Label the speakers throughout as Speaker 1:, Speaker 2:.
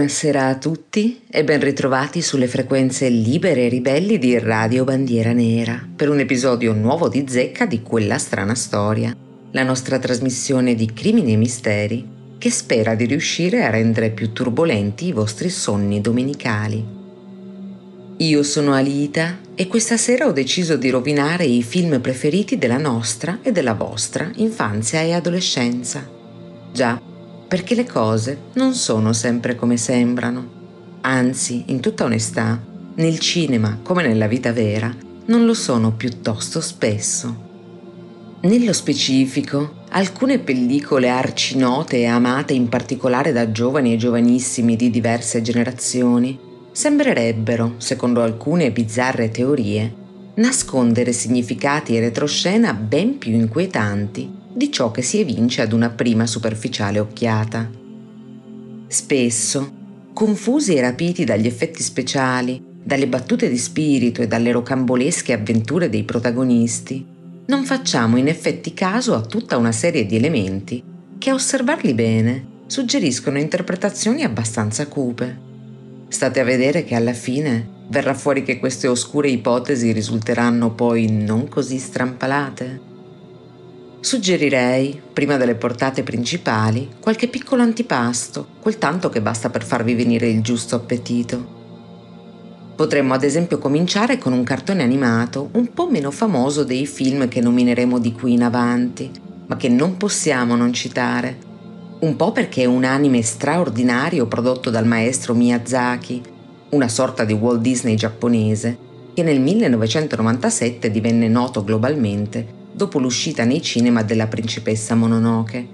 Speaker 1: Buonasera a tutti e ben ritrovati sulle frequenze libere e ribelli di Radio Bandiera Nera per un episodio nuovo di Zecca di quella strana storia, la nostra trasmissione di crimini e misteri che spera di riuscire a rendere più turbolenti i vostri sonni domenicali. Io sono Alita e questa sera ho deciso di rovinare i film preferiti della nostra e della vostra infanzia e adolescenza. Già, perché le cose non sono sempre come sembrano. Anzi, in tutta onestà, nel cinema come nella vita vera, non lo sono piuttosto spesso. Nello specifico, alcune pellicole arcinote e amate in particolare da giovani e giovanissimi di diverse generazioni sembrerebbero, secondo alcune bizzarre teorie, nascondere significati e retroscena ben più inquietanti di ciò che si evince ad una prima superficiale occhiata. Spesso, confusi e rapiti dagli effetti speciali, dalle battute di spirito e dalle rocambolesche avventure dei protagonisti, non facciamo in effetti caso a tutta una serie di elementi che a osservarli bene suggeriscono interpretazioni abbastanza cupe. State a vedere che alla fine verrà fuori che queste oscure ipotesi risulteranno poi non così strampalate? Suggerirei, prima delle portate principali, qualche piccolo antipasto, quel tanto che basta per farvi venire il giusto appetito. Potremmo ad esempio cominciare con un cartone animato un po' meno famoso dei film che nomineremo di qui in avanti, ma che non possiamo non citare. Un po' perché è un anime straordinario prodotto dal maestro Miyazaki, una sorta di Walt Disney giapponese, che nel 1997 divenne noto globalmente dopo l'uscita nei cinema della principessa Mononoke.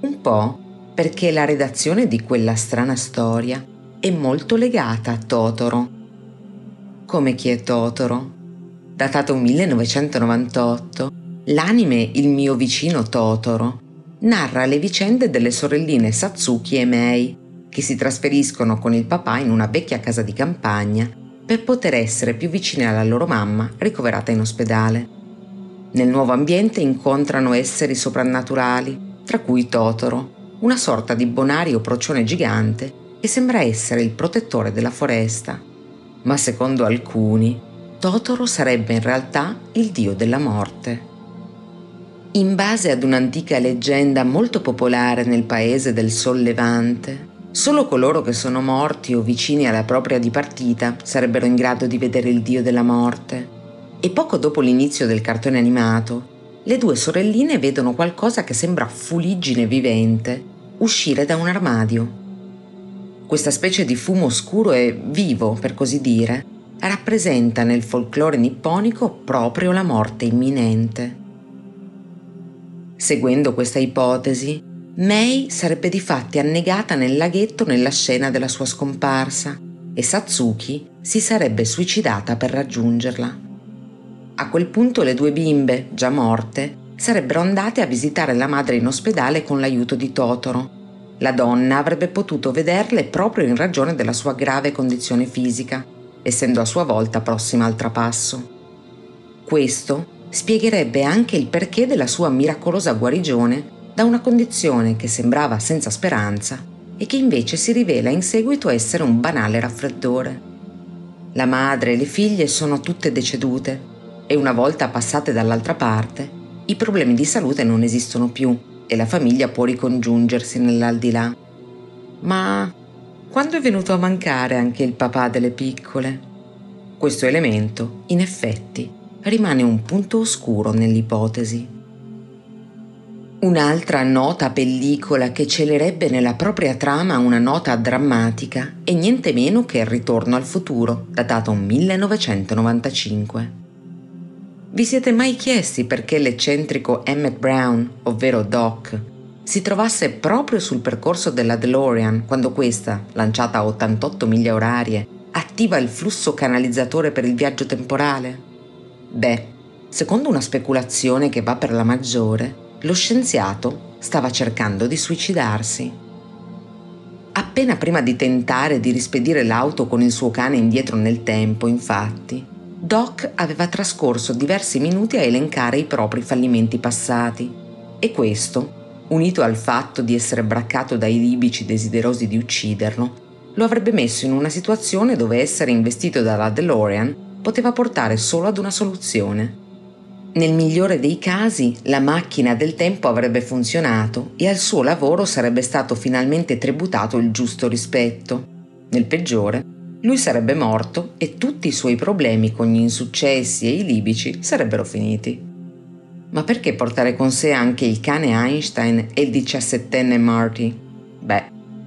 Speaker 1: Un po' perché la redazione di quella strana storia è molto legata a Totoro. Come chi è Totoro? Datato 1998, l'anime Il mio vicino Totoro narra le vicende delle sorelline Satsuki e Mei, che si trasferiscono con il papà in una vecchia casa di campagna per poter essere più vicine alla loro mamma ricoverata in ospedale. Nel nuovo ambiente incontrano esseri soprannaturali, tra cui Totoro, una sorta di bonario procione gigante che sembra essere il protettore della foresta. Ma secondo alcuni, Totoro sarebbe in realtà il dio della morte. In base ad un'antica leggenda molto popolare nel paese del Sol Levante, solo coloro che sono morti o vicini alla propria dipartita sarebbero in grado di vedere il dio della morte e poco dopo l'inizio del cartone animato, le due sorelline vedono qualcosa che sembra fuliggine vivente uscire da un armadio. Questa specie di fumo scuro e vivo, per così dire, rappresenta nel folklore nipponico proprio la morte imminente. Seguendo questa ipotesi, Mei sarebbe di fatti annegata nel laghetto nella scena della sua scomparsa e Satsuki si sarebbe suicidata per raggiungerla. A quel punto le due bimbe, già morte, sarebbero andate a visitare la madre in ospedale con l'aiuto di Totoro. La donna avrebbe potuto vederle proprio in ragione della sua grave condizione fisica, essendo a sua volta prossima al trapasso. Questo spiegherebbe anche il perché della sua miracolosa guarigione da una condizione che sembrava senza speranza e che invece si rivela in seguito essere un banale raffreddore. La madre e le figlie sono tutte decedute e una volta passate dall'altra parte, i problemi di salute non esistono più e la famiglia può ricongiungersi nell'aldilà. Ma quando è venuto a mancare anche il papà delle piccole? Questo elemento, in effetti, rimane un punto oscuro nell'ipotesi. Un'altra nota pellicola che celerebbe nella propria trama una nota drammatica è niente meno che Il ritorno al futuro, datato 1995. Vi siete mai chiesti perché l'eccentrico Emmett Brown, ovvero Doc, si trovasse proprio sul percorso della DeLorean quando questa, lanciata a 88 miglia orarie, attiva il flusso canalizzatore per il viaggio temporale? Beh, secondo una speculazione che va per la maggiore, lo scienziato stava cercando di suicidarsi. Appena prima di tentare di rispedire l'auto con il suo cane indietro nel tempo, infatti, Doc aveva trascorso diversi minuti a elencare i propri fallimenti passati e questo, unito al fatto di essere braccato dai libici desiderosi di ucciderlo, lo avrebbe messo in una situazione dove essere investito dalla DeLorean poteva portare solo ad una soluzione. Nel migliore dei casi la macchina del tempo avrebbe funzionato e al suo lavoro sarebbe stato finalmente tributato il giusto rispetto. Nel peggiore, lui sarebbe morto e tutti i suoi problemi con gli insuccessi e i libici sarebbero finiti. Ma perché portare con sé anche il cane Einstein e il diciassettenne Marty? Beh,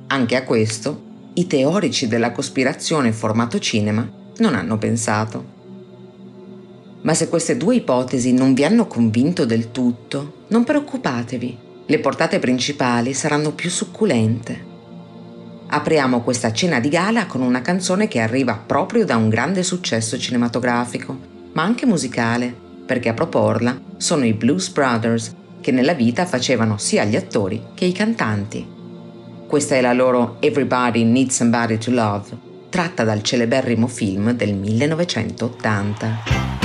Speaker 1: anche a questo i teorici della cospirazione formato cinema non hanno pensato. Ma se queste due ipotesi non vi hanno convinto del tutto, non preoccupatevi, le portate principali saranno più succulente. Apriamo questa cena di gala con una canzone che arriva proprio da un grande successo cinematografico, ma anche musicale, perché a proporla sono i Blues Brothers, che nella vita facevano sia gli attori che i cantanti. Questa è la loro Everybody Needs Somebody to Love, tratta dal celeberrimo film del 1980.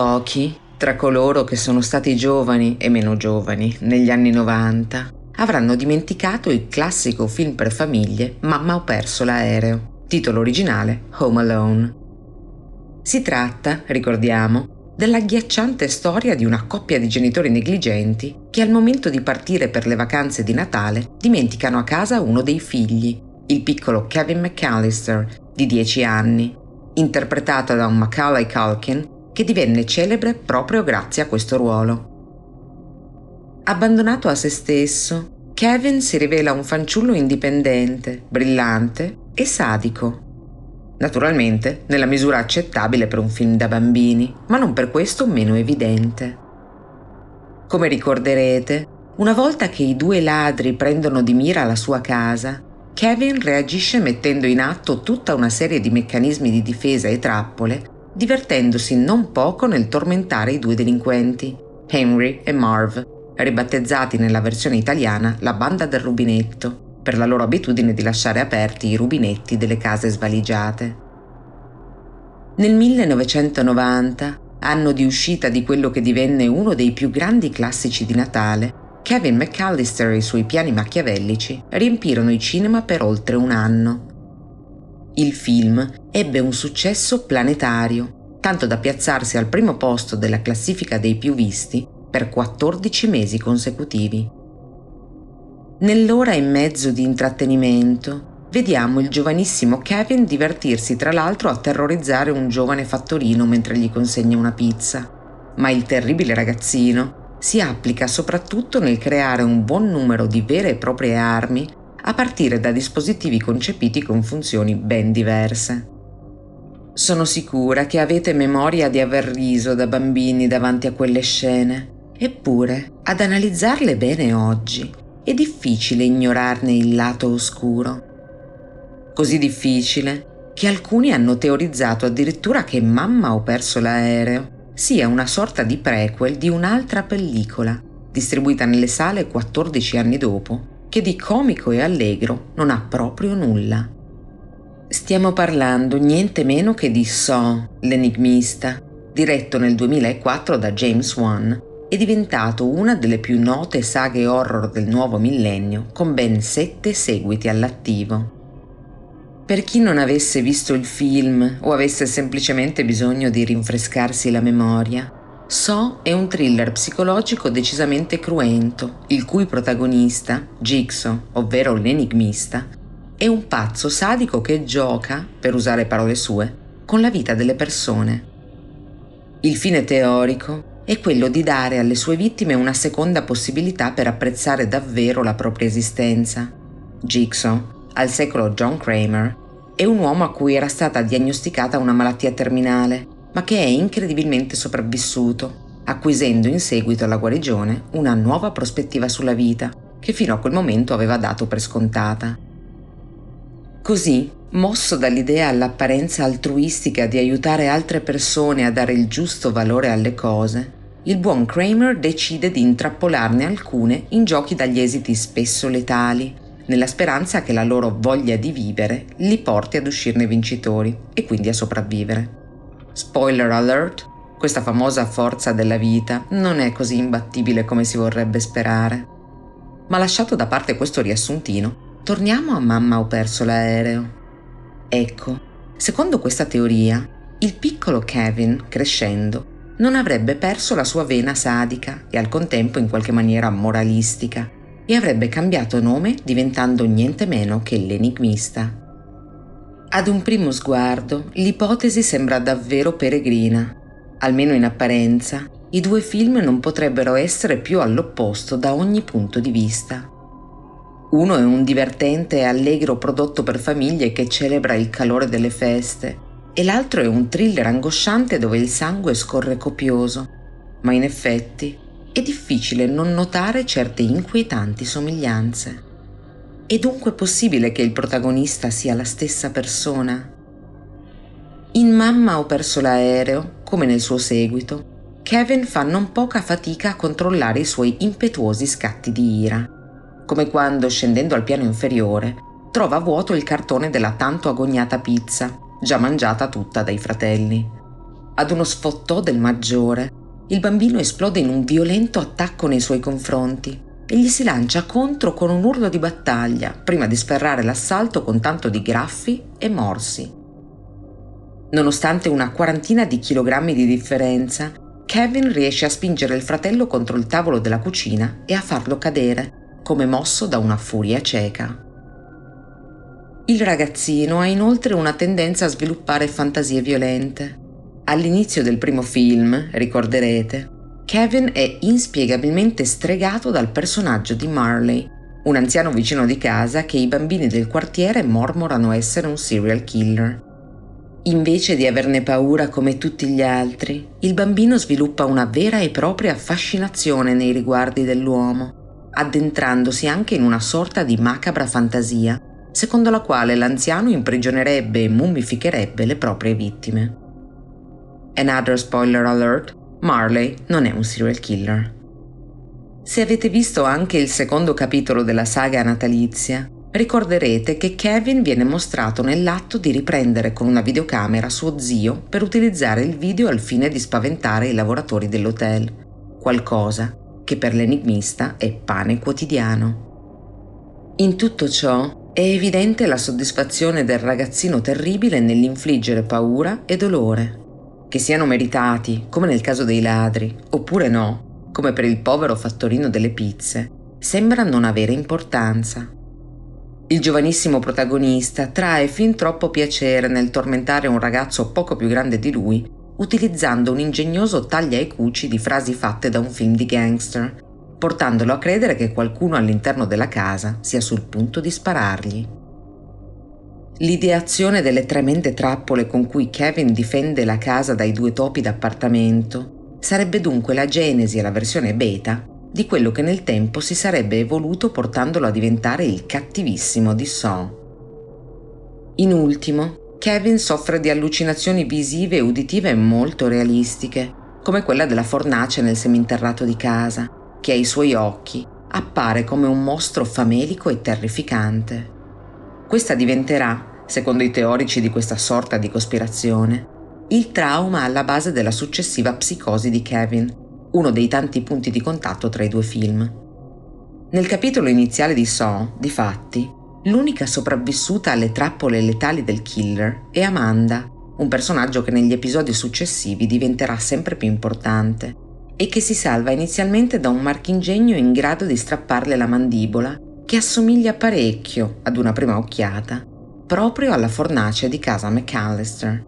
Speaker 1: Pochi, tra coloro che sono stati giovani e meno giovani negli anni 90, avranno dimenticato il classico film per famiglie Mamma ho perso l'aereo, titolo originale Home Alone. Si tratta, ricordiamo, dell'agghiacciante storia di una coppia di genitori negligenti che al momento di partire per le vacanze di Natale dimenticano a casa uno dei figli, il piccolo Kevin McAllister, di 10 anni, interpretato da un Macaulay Culkin che divenne celebre proprio grazie a questo ruolo. Abbandonato a se stesso, Kevin si rivela un fanciullo indipendente, brillante e sadico. Naturalmente, nella misura accettabile per un film da bambini, ma non per questo meno evidente. Come ricorderete, una volta che i due ladri prendono di mira la sua casa, Kevin reagisce mettendo in atto tutta una serie di meccanismi di difesa e trappole, divertendosi non poco nel tormentare i due delinquenti, Henry e Marv, ribattezzati nella versione italiana la banda del rubinetto, per la loro abitudine di lasciare aperti i rubinetti delle case svaligiate. Nel 1990, anno di uscita di quello che divenne uno dei più grandi classici di Natale, Kevin McAllister e i suoi piani machiavellici riempirono i cinema per oltre un anno. Il film ebbe un successo planetario, tanto da piazzarsi al primo posto della classifica dei più visti per 14 mesi consecutivi. Nell'ora e mezzo di intrattenimento, vediamo il giovanissimo Kevin divertirsi tra l'altro a terrorizzare un giovane fattorino mentre gli consegna una pizza, ma il terribile ragazzino si applica soprattutto nel creare un buon numero di vere e proprie armi a partire da dispositivi concepiti con funzioni ben diverse. Sono sicura che avete memoria di aver riso da bambini davanti a quelle scene, eppure, ad analizzarle bene oggi, è difficile ignorarne il lato oscuro. Così difficile che alcuni hanno teorizzato addirittura che Mamma ho perso l'aereo sia una sorta di prequel di un'altra pellicola, distribuita nelle sale 14 anni dopo, che di comico e allegro non ha proprio nulla. Stiamo parlando niente meno che di Saw, l'enigmista, diretto nel 2004 da James Wan e diventato una delle più note saghe horror del nuovo millennio, con ben sette seguiti all'attivo. Per chi non avesse visto il film o avesse semplicemente bisogno di rinfrescarsi la memoria, So è un thriller psicologico decisamente cruento, il cui protagonista, Jigsaw, ovvero l'enigmista, è un pazzo sadico che gioca, per usare parole sue, con la vita delle persone. Il fine teorico è quello di dare alle sue vittime una seconda possibilità per apprezzare davvero la propria esistenza. Jigsaw al secolo John Kramer, è un uomo a cui era stata diagnosticata una malattia terminale, ma che è incredibilmente sopravvissuto, acquisendo in seguito alla guarigione una nuova prospettiva sulla vita, che fino a quel momento aveva dato per scontata. Così, mosso dall'idea all'apparenza altruistica di aiutare altre persone a dare il giusto valore alle cose, il buon Kramer decide di intrappolarne alcune in giochi dagli esiti spesso letali, nella speranza che la loro voglia di vivere li porti ad uscirne vincitori e quindi a sopravvivere. Spoiler alert, questa famosa forza della vita non è così imbattibile come si vorrebbe sperare. Ma lasciato da parte questo riassuntino, torniamo a Mamma ho perso l'aereo. Ecco, secondo questa teoria, il piccolo Kevin, crescendo, non avrebbe perso la sua vena sadica e al contempo in qualche maniera moralistica e avrebbe cambiato nome diventando niente meno che l'enigmista. Ad un primo sguardo, l'ipotesi sembra davvero peregrina. Almeno in apparenza, i due film non potrebbero essere più all'opposto da ogni punto di vista. Uno è un divertente e allegro prodotto per famiglie che celebra il calore delle feste, e l'altro è un thriller angosciante dove il sangue scorre copioso, ma in effetti è difficile non notare certe inquietanti somiglianze. È dunque possibile che il protagonista sia la stessa persona? In Mamma ho perso l'aereo, come nel suo seguito, Kevin fa non poca fatica a controllare i suoi impetuosi scatti di ira, come quando, scendendo al piano inferiore, trova vuoto il cartone della tanto agognata pizza, già mangiata tutta dai fratelli. Ad uno sfottò del maggiore, il bambino esplode in un violento attacco nei suoi confronti e gli si lancia contro con un urlo di battaglia, prima di sferrare l'assalto con tanto di graffi e morsi. Nonostante una quarantina di chilogrammi di differenza, Kevin riesce a spingere il fratello contro il tavolo della cucina e a farlo cadere, come mosso da una furia cieca. Il ragazzino ha inoltre una tendenza a sviluppare fantasie violente. All'inizio del primo film, ricorderete, Kevin è inspiegabilmente stregato dal personaggio di Marley, un anziano vicino di casa che i bambini del quartiere mormorano essere un serial killer. Invece di averne paura come tutti gli altri, il bambino sviluppa una vera e propria fascinazione nei riguardi dell'uomo, addentrandosi anche in una sorta di macabra fantasia, secondo la quale l'anziano imprigionerebbe e mummificherebbe le proprie vittime. Another spoiler alert, Marley non è un serial killer. Se avete visto anche il secondo capitolo della saga natalizia, Ricorderete che Kevin viene mostrato nell'atto di riprendere con una videocamera suo zio per utilizzare il video al fine di spaventare i lavoratori dell'hotel, qualcosa che per l'enigmista è pane quotidiano. In tutto ciò è evidente la soddisfazione del ragazzino terribile nell'infliggere paura e dolore, che siano meritati, come nel caso dei ladri, oppure no, come per il povero fattorino delle pizze, sembra non avere importanza. Il giovanissimo protagonista trae fin troppo piacere nel tormentare un ragazzo poco più grande di lui, utilizzando un ingegnoso taglia e cuci di frasi fatte da un film di gangster, portandolo a credere che qualcuno all'interno della casa sia sul punto di sparargli. L'ideazione delle tremende trappole con cui Kevin difende la casa dai due topi d'appartamento sarebbe dunque la genesi e la versione beta di quello che nel tempo si sarebbe evoluto portandolo a diventare il cattivissimo di Saw. In ultimo, Kevin soffre di allucinazioni visive e uditive molto realistiche, come quella della fornace nel seminterrato di casa, che ai suoi occhi appare come un mostro famelico e terrificante. Questa diventerà, secondo i teorici di questa sorta di cospirazione, il trauma alla base della successiva psicosi di Kevin, uno dei tanti punti di contatto tra i due film. Nel capitolo iniziale di Saw, difatti, l'unica sopravvissuta alle trappole letali del killer è Amanda, un personaggio che negli episodi successivi diventerà sempre più importante e che si salva inizialmente da un marchingegno in grado di strapparle la mandibola che assomiglia parecchio, ad una prima occhiata, proprio alla fornace di casa McAllister.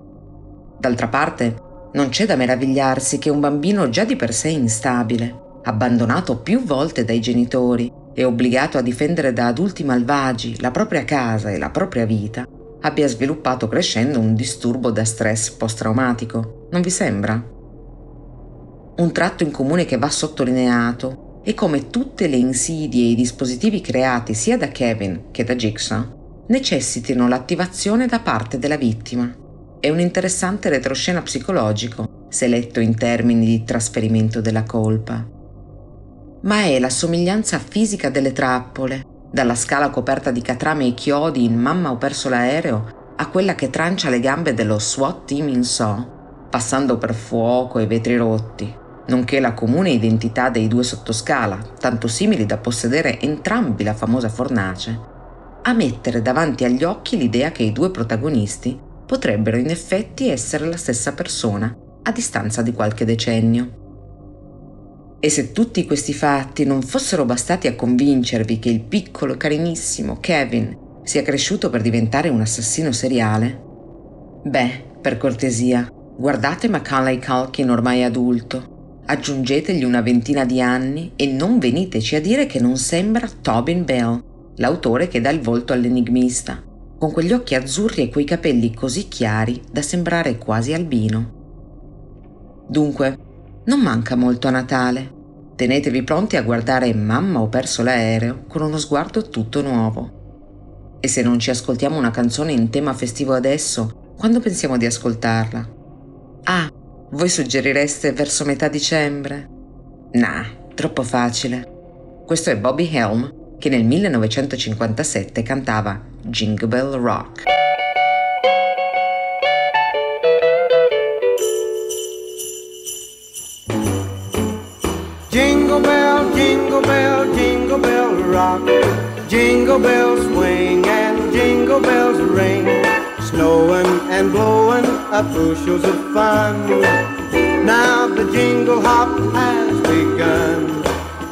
Speaker 1: D'altra parte, non c'è da meravigliarsi che un bambino già di per sé instabile, abbandonato più volte dai genitori e obbligato a difendere da adulti malvagi la propria casa e la propria vita, abbia sviluppato crescendo un disturbo da stress post-traumatico. Non vi sembra? Un tratto in comune che va sottolineato è come tutte le insidie e i dispositivi creati sia da Kevin che da Jigsaw necessitino l'attivazione da parte della vittima è un interessante retroscena psicologico, se letto in termini di trasferimento della colpa. Ma è la somiglianza fisica delle trappole, dalla scala coperta di catrame e chiodi in Mamma ho perso l'aereo, a quella che trancia le gambe dello SWAT team in So, passando per fuoco e vetri rotti, nonché la comune identità dei due sottoscala, tanto simili da possedere entrambi la famosa fornace, a mettere davanti agli occhi l'idea che i due protagonisti potrebbero in effetti essere la stessa persona a distanza di qualche decennio. E se tutti questi fatti non fossero bastati a convincervi che il piccolo carinissimo Kevin sia cresciuto per diventare un assassino seriale, beh, per cortesia, guardate Macaulay Culkin ormai adulto, aggiungetegli una ventina di anni e non veniteci a dire che non sembra Tobin Bell, l'autore che dà il volto all'enigmista con quegli occhi azzurri e quei capelli così chiari da sembrare quasi albino. Dunque, non manca molto a Natale. Tenetevi pronti a guardare Mamma ho perso l'aereo con uno sguardo tutto nuovo. E se non ci ascoltiamo una canzone in tema festivo adesso, quando pensiamo di ascoltarla? Ah, voi suggerireste verso metà dicembre? Nah, troppo facile. Questo è Bobby Helm che nel 1957 cantava Jingle Bell Rock. Jingle bell, jingle bell, jingle bell rock. Jingle bells swing and jingle bells ring. Snowing and blowing up bushels of fun. Now the jingle hop has.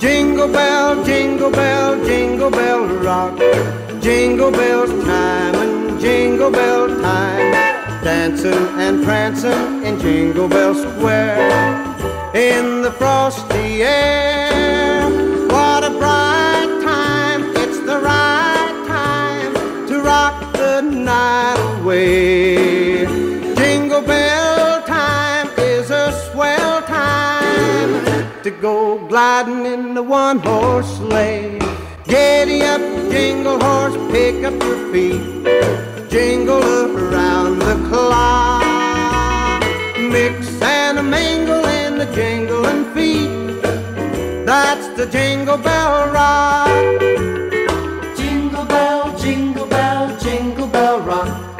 Speaker 1: Jingle bell, jingle bell, jingle bell rock. Jingle bell time and jingle bell time. Dancing and prancing in Jingle Bell Square. In the frosty air. What a bright time. It's
Speaker 2: the right time to rock the night away. Jingle bell. To go gliding in the one horse sleigh. Giddy up, jingle horse, pick up your feet, jingle around the clock. Mix and a mingle in the jingling feet. That's the jingle bell rock.
Speaker 3: Jingle bell, jingle bell, jingle bell rock.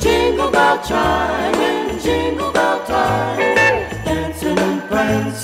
Speaker 3: Jingle bell chime and jingle bell time.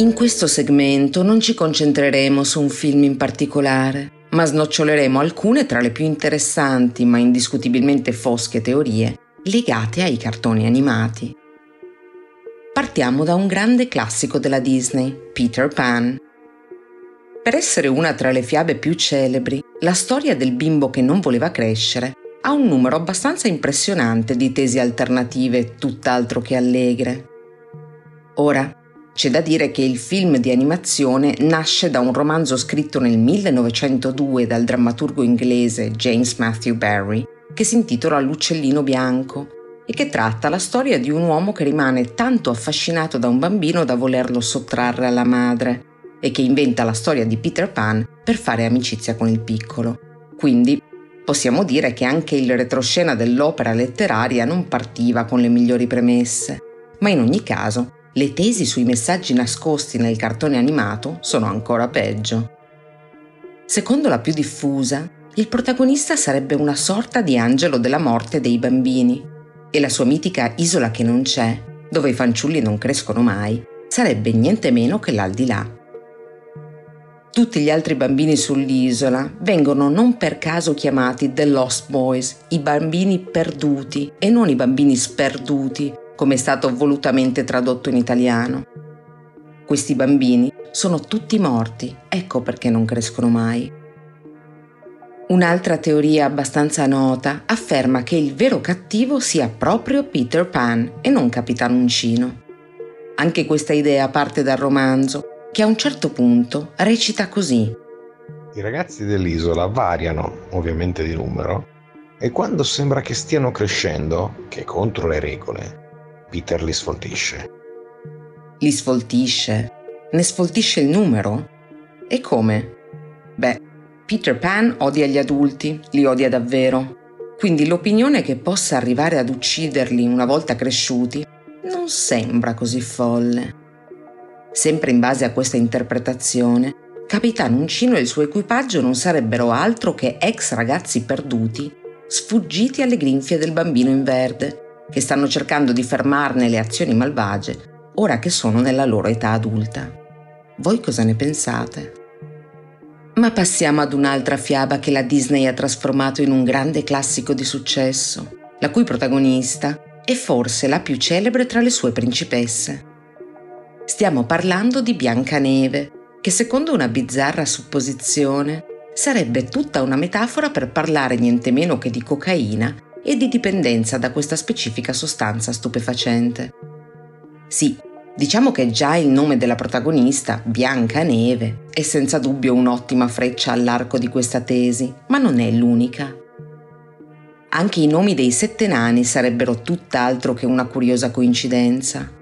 Speaker 2: In
Speaker 1: questo segmento non ci concentreremo su un film in particolare, ma snoccioleremo alcune tra le più interessanti ma indiscutibilmente fosche teorie legate ai cartoni animati. Partiamo da un grande classico della Disney, Peter Pan. Per essere una tra le fiabe più celebri, la storia del bimbo che non voleva crescere ha un numero abbastanza impressionante di tesi alternative tutt'altro che allegre. Ora, c'è da dire che il film di animazione nasce da un romanzo scritto nel 1902 dal drammaturgo inglese James Matthew Barry, che si intitola L'uccellino bianco e che tratta la storia di un uomo che rimane tanto affascinato da un bambino da volerlo sottrarre alla madre e che inventa la storia di Peter Pan per fare amicizia con il piccolo. Quindi possiamo dire che anche il retroscena dell'opera letteraria non partiva con le migliori premesse, ma in ogni caso le tesi sui messaggi nascosti nel cartone animato sono ancora peggio. Secondo la più diffusa, il protagonista sarebbe una sorta di angelo della morte dei bambini e la sua mitica isola che non c'è, dove i fanciulli non crescono mai, sarebbe niente meno che l'aldilà. Tutti gli altri bambini sull'isola vengono non per caso chiamati The Lost Boys, i bambini perduti e non i bambini sperduti, come è stato volutamente tradotto in italiano. Questi bambini sono tutti morti, ecco perché non crescono mai. Un'altra teoria abbastanza nota afferma che il vero cattivo sia proprio Peter Pan e non Capitan Uncino. Anche questa idea parte dal romanzo, che a un certo punto recita così.
Speaker 4: I ragazzi dell'isola variano, ovviamente di numero, e quando sembra che stiano crescendo, che contro le regole, Peter li sfoltisce.
Speaker 1: Li sfoltisce? Ne sfoltisce il numero? E come? Beh, Peter Pan odia gli adulti, li odia davvero. Quindi l'opinione che possa arrivare ad ucciderli una volta cresciuti non sembra così folle. Sempre in base a questa interpretazione, Capitan Uncino e il suo equipaggio non sarebbero altro che ex ragazzi perduti, sfuggiti alle grinfie del bambino in verde, che stanno cercando di fermarne le azioni malvagie, ora che sono nella loro età adulta. Voi cosa ne pensate? Ma passiamo ad un'altra fiaba che la Disney ha trasformato in un grande classico di successo, la cui protagonista è forse la più celebre tra le sue principesse. Stiamo parlando di Biancaneve, che secondo una bizzarra supposizione sarebbe tutta una metafora per parlare niente meno che di cocaina e di dipendenza da questa specifica sostanza stupefacente. Sì, diciamo che già il nome della protagonista, Biancaneve, è senza dubbio un'ottima freccia all'arco di questa tesi, ma non è l'unica. Anche i nomi dei sette nani sarebbero tutt'altro che una curiosa coincidenza.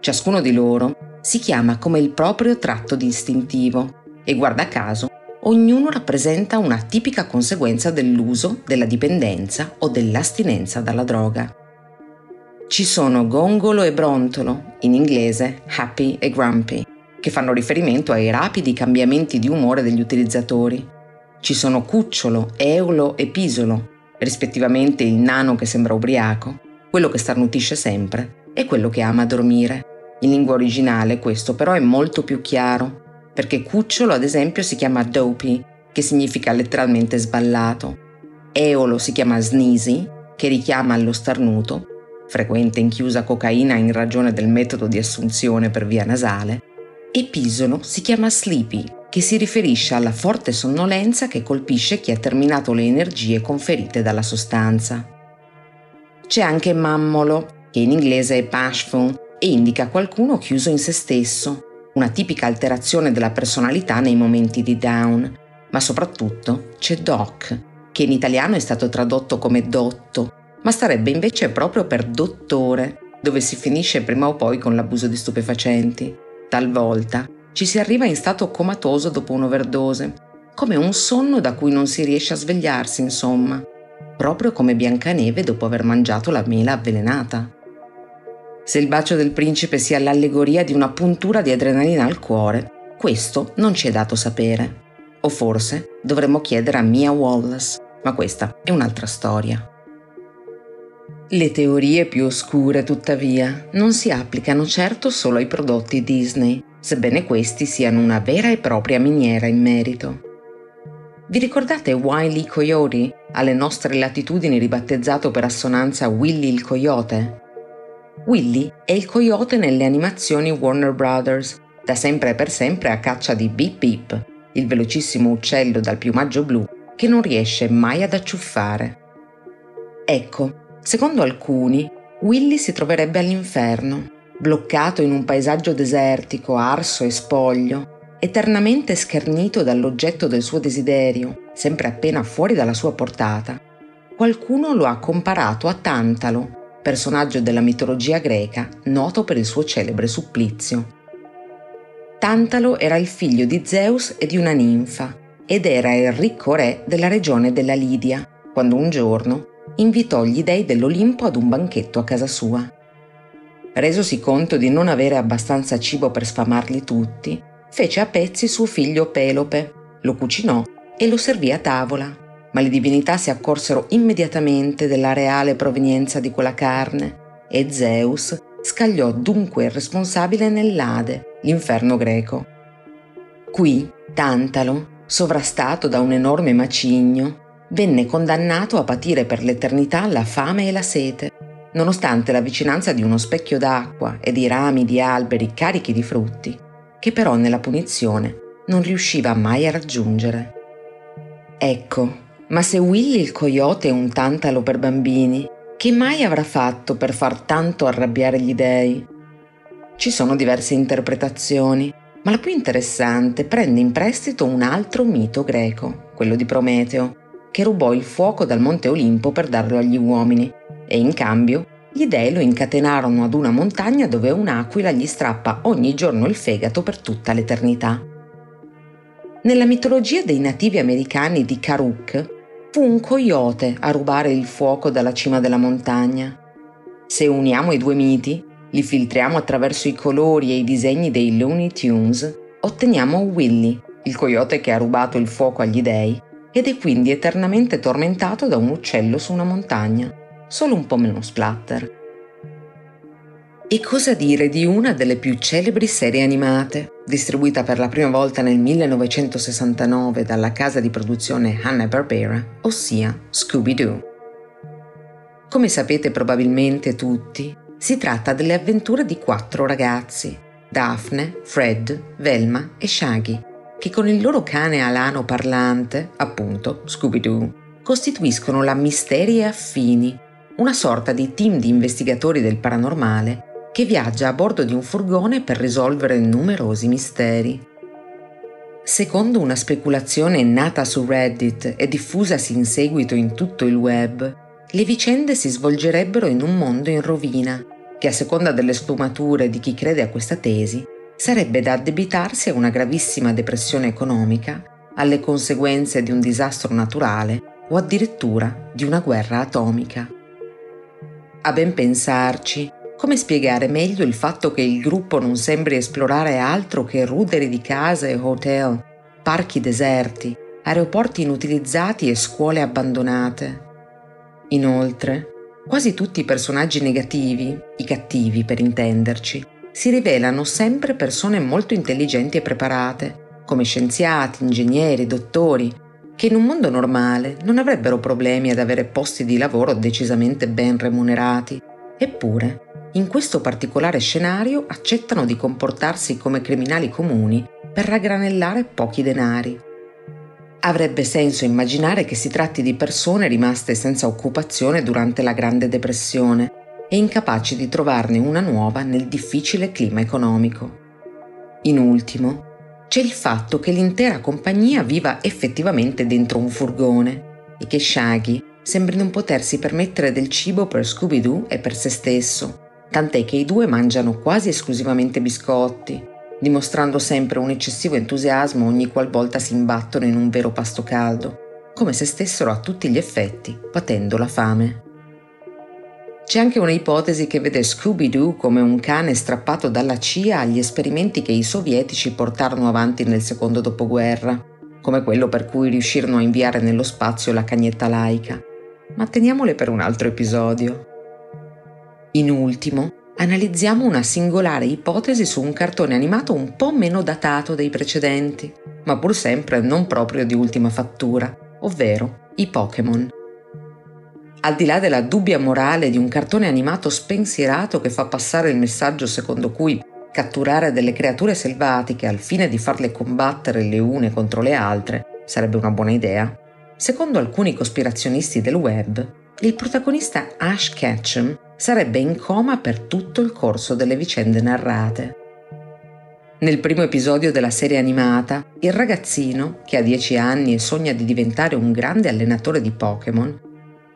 Speaker 1: Ciascuno di loro si chiama come il proprio tratto distintivo e guarda caso ognuno rappresenta una tipica conseguenza dell'uso, della dipendenza o dell'astinenza dalla droga. Ci sono Gongolo e Brontolo, in inglese Happy e Grumpy, che fanno riferimento ai rapidi cambiamenti di umore degli utilizzatori. Ci sono Cucciolo, Eolo e Pisolo, rispettivamente il nano che sembra ubriaco, quello che starnutisce sempre e quello che ama dormire. In lingua originale questo però è molto più chiaro, perché cucciolo ad esempio si chiama dopey, che significa letteralmente sballato. Eolo si chiama sneezy, che richiama allo starnuto, frequente in chiusa cocaina in ragione del metodo di assunzione per via nasale, e pisono si chiama sleepy, che si riferisce alla forte sonnolenza che colpisce chi ha terminato le energie conferite dalla sostanza. C'è anche mammolo, che in inglese è bashful e indica qualcuno chiuso in se stesso, una tipica alterazione della personalità nei momenti di down, ma soprattutto c'è doc, che in italiano è stato tradotto come dotto, ma starebbe invece proprio per dottore, dove si finisce prima o poi con l'abuso di stupefacenti. Talvolta ci si arriva in stato comatoso dopo un'overdose, come un sonno da cui non si riesce a svegliarsi, insomma, proprio come Biancaneve dopo aver mangiato la mela avvelenata. Se il bacio del principe sia l'allegoria di una puntura di adrenalina al cuore, questo non ci è dato sapere. O forse dovremmo chiedere a Mia Wallace, ma questa è un'altra storia. Le teorie più oscure, tuttavia, non si applicano certo solo ai prodotti Disney, sebbene questi siano una vera e propria miniera in merito. Vi ricordate Wiley Coyote, alle nostre latitudini ribattezzato per assonanza Willy il Coyote? Willy è il coyote nelle animazioni Warner Brothers, da sempre e per sempre a caccia di Beep Beep, il velocissimo uccello dal piumaggio blu che non riesce mai ad acciuffare. Ecco, secondo alcuni, Willy si troverebbe all'inferno, bloccato in un paesaggio desertico, arso e spoglio, eternamente schernito dall'oggetto del suo desiderio, sempre appena fuori dalla sua portata. Qualcuno lo ha comparato a Tantalo, personaggio della mitologia greca noto per il suo celebre supplizio. Tantalo era il figlio di Zeus e di una ninfa, ed era il ricco re della regione della Lidia, quando un giorno invitò gli dei dell'Olimpo ad un banchetto a casa sua. Resosi conto di non avere abbastanza cibo per sfamarli tutti, fece a pezzi suo figlio Pelope, lo cucinò e lo servì a tavola, ma le divinità si accorsero immediatamente della reale provenienza di quella carne e Zeus scagliò dunque il responsabile nell'Ade, l'inferno greco. Qui Tantalo sovrastato da un enorme macigno, venne condannato a patire per l'eternità la fame e la sete, nonostante la vicinanza di uno specchio d'acqua e di rami di alberi carichi di frutti, che però nella punizione non riusciva mai a raggiungere. Ecco, ma se Willy il coyote è un tantalo per bambini, che mai avrà fatto per far tanto arrabbiare gli dei? Ci sono diverse interpretazioni, ma la più interessante prende in prestito un altro mito greco, quello di Prometeo, che rubò il fuoco dal monte Olimpo per darlo agli uomini e in cambio gli dei lo incatenarono ad una montagna dove un'aquila gli strappa ogni giorno il fegato per tutta l'eternità. Nella mitologia dei nativi americani di Karuk fu un coyote a rubare il fuoco dalla cima della montagna. Se uniamo i due miti, li filtriamo attraverso i colori e i disegni dei Looney Tunes, otteniamo Willy, il coyote che ha rubato il fuoco agli dei ed è quindi eternamente tormentato da un uccello su una montagna, solo un po' meno splatter. E cosa dire di una delle più celebri serie animate, distribuita per la prima volta nel 1969 dalla casa di produzione Hanna-Barbera, ossia Scooby-Doo. Come sapete probabilmente tutti, si tratta delle avventure di quattro ragazzi, Daphne, Fred, Velma e Shaggy, che con il loro cane alano parlante, appunto Scooby-Doo, costituiscono la Misteri e Affini, una sorta di team di investigatori del paranormale che viaggia a bordo di un furgone per risolvere numerosi misteri. Secondo una speculazione nata su Reddit e diffusasi in seguito in tutto il web, le vicende si svolgerebbero in un mondo in rovina, che a seconda delle sfumature di chi crede a questa tesi, sarebbe da addebitarsi a una gravissima depressione economica, alle conseguenze di un disastro naturale o addirittura di una guerra atomica. A ben pensarci, come spiegare meglio il fatto che il gruppo non sembri esplorare altro che ruderi di case e hotel, parchi deserti, aeroporti inutilizzati e scuole abbandonate? Inoltre, quasi tutti i personaggi negativi, i cattivi per intenderci, si rivelano sempre persone molto intelligenti e preparate, come scienziati, ingegneri, dottori, che in un mondo normale non avrebbero problemi ad avere posti di lavoro decisamente ben remunerati. Eppure, in questo particolare scenario accettano di comportarsi come criminali comuni per raggranellare pochi denari. Avrebbe senso immaginare che si tratti di persone rimaste senza occupazione durante la Grande Depressione e incapaci di trovarne una nuova nel difficile clima economico. In ultimo, c'è il fatto che l'intera compagnia viva effettivamente dentro un furgone e che Shaggy sembri non potersi permettere del cibo per Scooby-Doo e per se stesso, tant'è che i due mangiano quasi esclusivamente biscotti, dimostrando sempre un eccessivo entusiasmo ogni qualvolta si imbattono in un vero pasto caldo, come se stessero a tutti gli effetti patendo la fame. C'è anche una ipotesi che vede Scooby-Doo come un cane strappato dalla CIA agli esperimenti che i sovietici portarono avanti nel secondo dopoguerra, come quello per cui riuscirono a inviare nello spazio la cagnetta laica. Ma teniamole per un altro episodio. In ultimo, analizziamo una singolare ipotesi su un cartone animato un po' meno datato dei precedenti, ma pur sempre non proprio di ultima fattura, ovvero i Pokémon. Al di là della dubbia morale di un cartone animato spensierato che fa passare il messaggio secondo cui catturare delle creature selvatiche al fine di farle combattere le une contro le altre sarebbe una buona idea, secondo alcuni cospirazionisti del web, il protagonista Ash Ketchum sarebbe in coma per tutto il corso delle vicende narrate. Nel primo episodio della serie animata, il ragazzino, che ha 10 anni e sogna di diventare un grande allenatore di Pokémon,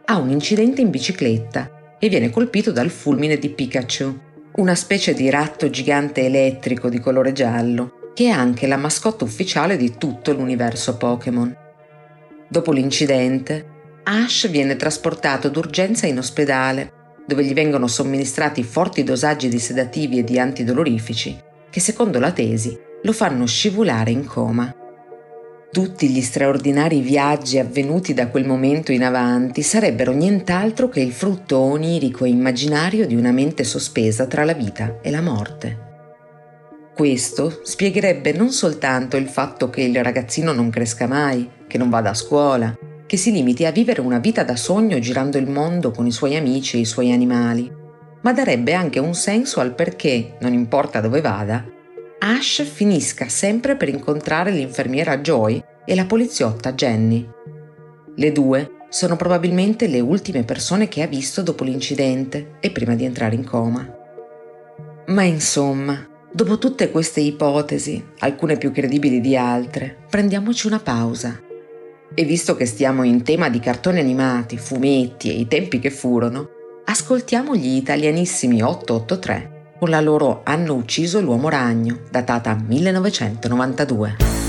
Speaker 1: ha un incidente in bicicletta e viene colpito dal fulmine di Pikachu, una specie di ratto gigante elettrico di colore giallo, che è anche la mascotte ufficiale di tutto l'universo Pokémon. Dopo l'incidente, Ash viene trasportato d'urgenza in ospedale, dove gli vengono somministrati forti dosaggi di sedativi e di antidolorifici, che secondo la tesi lo fanno scivolare in coma. Tutti gli straordinari viaggi avvenuti da quel momento in avanti sarebbero nient'altro che il frutto onirico e immaginario di una mente sospesa tra la vita e la morte. Questo spiegherebbe non soltanto il fatto che il ragazzino non cresca mai, che non vada a scuola, che si limiti a vivere una vita da sogno girando il mondo con i suoi amici e i suoi animali, ma darebbe anche un senso al perché, non importa dove vada, Ash finisca sempre per incontrare l'infermiera Joy e la poliziotta Jenny. Le due sono probabilmente le ultime persone che ha visto dopo l'incidente e prima di entrare in coma. Ma insomma, dopo tutte queste ipotesi, alcune più credibili di altre, prendiamoci una pausa. E visto che stiamo in tema di cartoni animati, fumetti e i tempi che furono, ascoltiamo gli italianissimi 883 con la loro Hanno ucciso l'uomo ragno, datata 1992.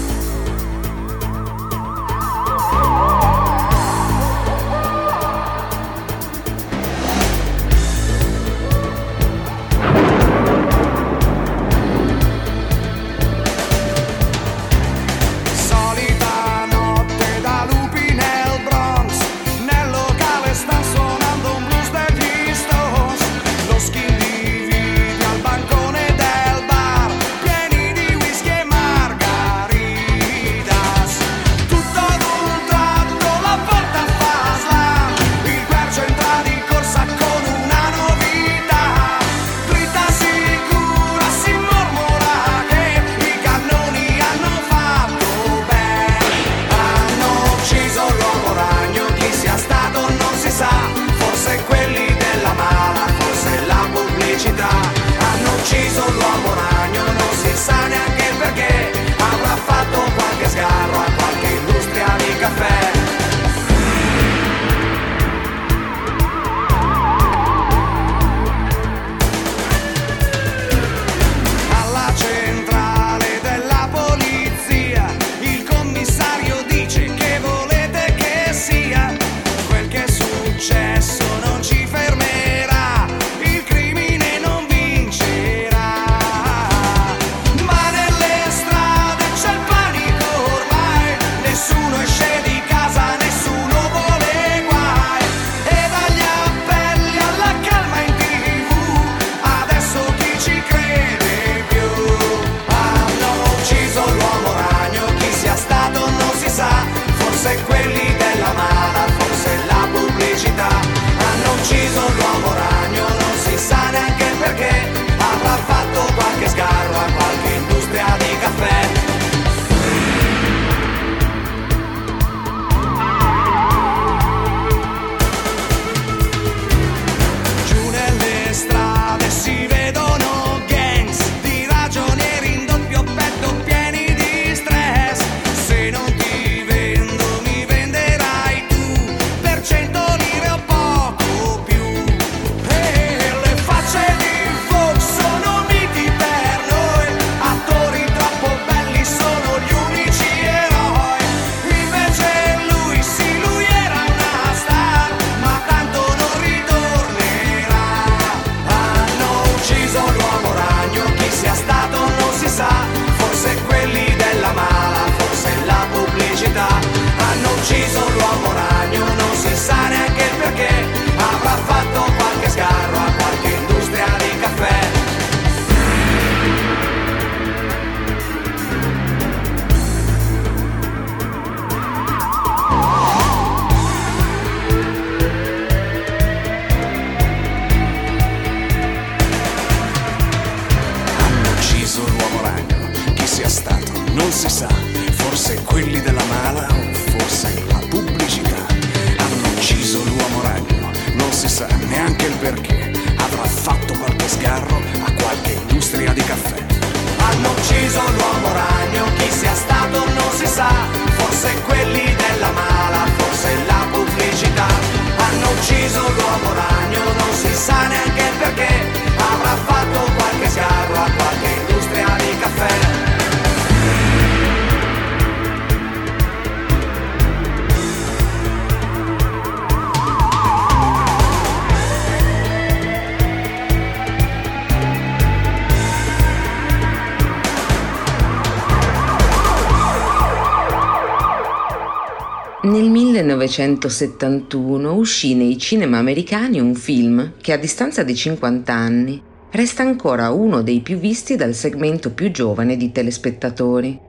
Speaker 1: 1971 uscì nei cinema americani un film che a distanza di 50 anni resta ancora uno dei più visti dal segmento più giovane di telespettatori.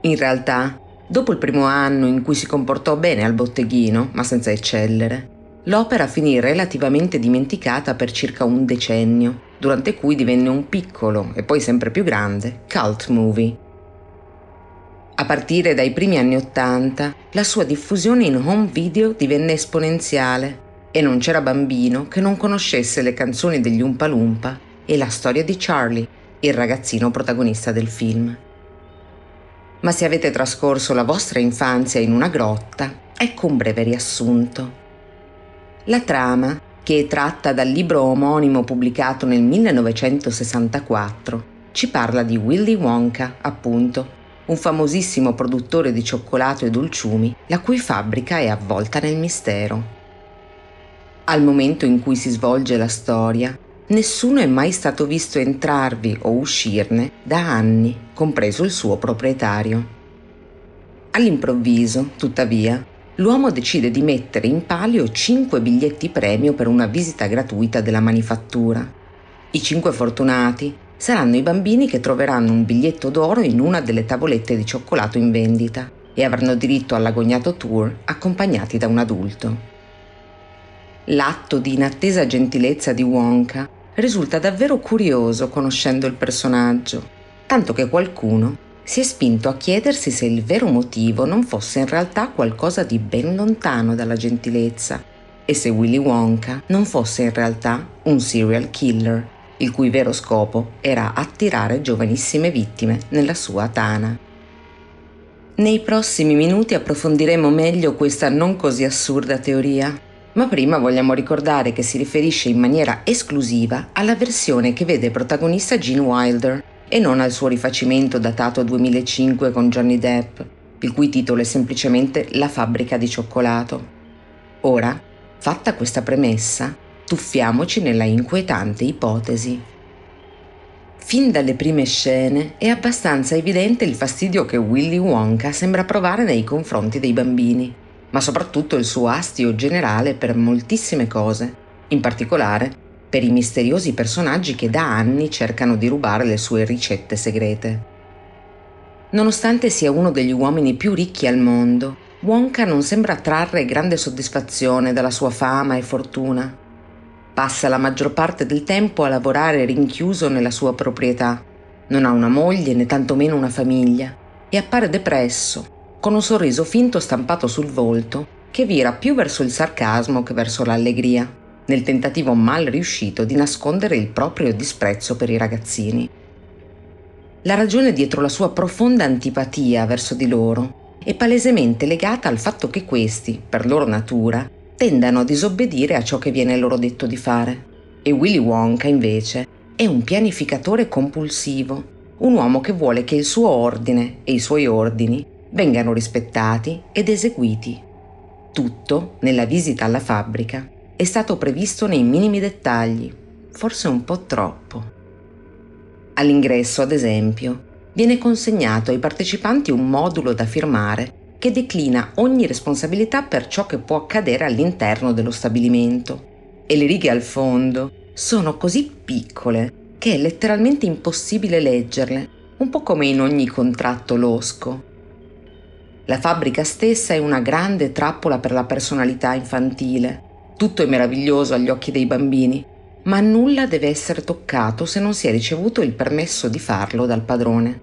Speaker 1: In realtà, dopo il primo anno in cui si comportò bene al botteghino, ma senza eccellere, l'opera finì relativamente dimenticata per circa un decennio, durante cui divenne un piccolo e poi sempre più grande cult movie a partire dai primi anni Ottanta, la sua diffusione in home video divenne esponenziale e non c'era bambino che non conoscesse le canzoni degli Umpa Lumpa e la storia di Charlie, il ragazzino protagonista del film. Ma se avete trascorso la vostra infanzia in una grotta, ecco un breve riassunto. La trama, che è tratta dal libro omonimo pubblicato nel 1964, ci parla di Willy Wonka, appunto, un famosissimo produttore di cioccolato e dolciumi, la cui fabbrica è avvolta nel mistero. Al momento in cui si svolge la storia, nessuno è mai stato visto entrarvi o uscirne da anni, compreso il suo proprietario. All'improvviso, tuttavia, l'uomo decide di mettere in palio 5 biglietti premio per una visita gratuita della manifattura. I cinque fortunati saranno i bambini che troveranno un biglietto d'oro in una delle tavolette di cioccolato in vendita e avranno diritto all'agognato tour accompagnati da un adulto. L'atto di inattesa gentilezza di Wonka risulta davvero curioso conoscendo il personaggio, tanto che qualcuno si è spinto a chiedersi se il vero motivo non fosse in realtà qualcosa di ben lontano dalla gentilezza e se Willy Wonka non fosse in realtà un serial killer il cui vero scopo era attirare giovanissime vittime nella sua tana. Nei prossimi minuti approfondiremo meglio questa non così assurda teoria, ma prima vogliamo ricordare che si riferisce in maniera esclusiva alla versione che vede protagonista Gene Wilder e non al suo rifacimento datato 2005 con Johnny Depp, il cui titolo è semplicemente La fabbrica di cioccolato. Ora, fatta questa premessa, tuffiamoci nella inquietante ipotesi. Fin dalle prime scene è abbastanza evidente il fastidio che Willy Wonka sembra provare nei confronti dei bambini, ma soprattutto il suo astio generale per moltissime cose, in particolare per i misteriosi personaggi che da anni cercano di rubare le sue ricette segrete. Nonostante sia uno degli uomini più ricchi al mondo, Wonka non sembra trarre grande soddisfazione dalla sua fama e fortuna. Passa la maggior parte del tempo a lavorare rinchiuso nella sua proprietà. Non ha una moglie né tantomeno una famiglia e appare depresso, con un sorriso finto stampato sul volto che vira più verso il sarcasmo che verso l'allegria, nel tentativo mal riuscito di nascondere il proprio disprezzo per i ragazzini. La ragione dietro la sua profonda antipatia verso di loro è palesemente legata al fatto che questi, per loro natura, tendano a disobbedire a ciò che viene loro detto di fare. E Willy Wonka, invece, è un pianificatore compulsivo, un uomo che vuole che il suo ordine e i suoi ordini vengano rispettati ed eseguiti. Tutto, nella visita alla fabbrica, è stato previsto nei minimi dettagli, forse un po' troppo. All'ingresso, ad esempio, viene consegnato ai partecipanti un modulo da firmare che declina ogni responsabilità per ciò che può accadere all'interno dello stabilimento. E le righe al fondo sono così piccole che è letteralmente impossibile leggerle, un po' come in ogni contratto losco. La fabbrica stessa è una grande trappola per la personalità infantile. Tutto è meraviglioso agli occhi dei bambini, ma nulla deve essere toccato se non si è ricevuto il permesso di farlo dal padrone.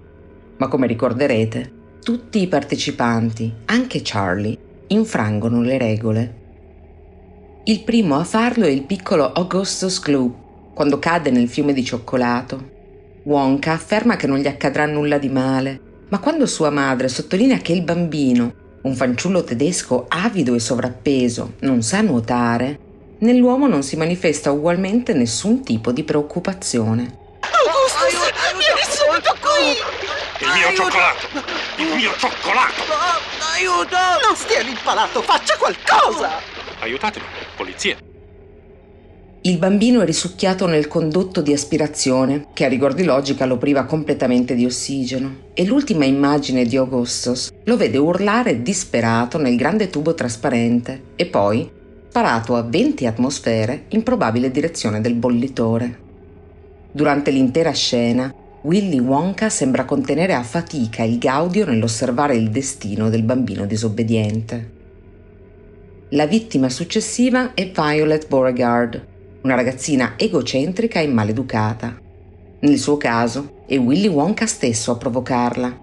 Speaker 1: Ma come ricorderete, tutti i partecipanti, anche Charlie, infrangono le regole. Il primo a farlo è il piccolo Augustus Gloop, quando cade nel fiume di cioccolato. Wonka afferma che non gli accadrà nulla di male, ma quando sua madre sottolinea che il bambino, un fanciullo tedesco avido e sovrappeso, non sa nuotare, nell'uomo non si manifesta ugualmente nessun tipo di preoccupazione.
Speaker 5: Augustus, vieni subito qui!
Speaker 6: Il mio cioccolato! Il mio cioccolato!
Speaker 5: Aiuto! Non stia lì impalato, faccia qualcosa!
Speaker 6: Aiutatemi, polizia!
Speaker 1: Il bambino è risucchiato nel condotto di aspirazione, che a rigor di logica lo priva completamente di ossigeno, e l'ultima immagine di Augustus lo vede urlare disperato nel grande tubo trasparente e poi sparato a 20 atmosfere in probabile direzione del bollitore. Durante l'intera scena, Willy Wonka sembra contenere a fatica il gaudio nell'osservare il destino del bambino disobbediente. La vittima successiva è Violet Beauregard, una ragazzina egocentrica e maleducata. Nel suo caso è Willy Wonka stesso a provocarla.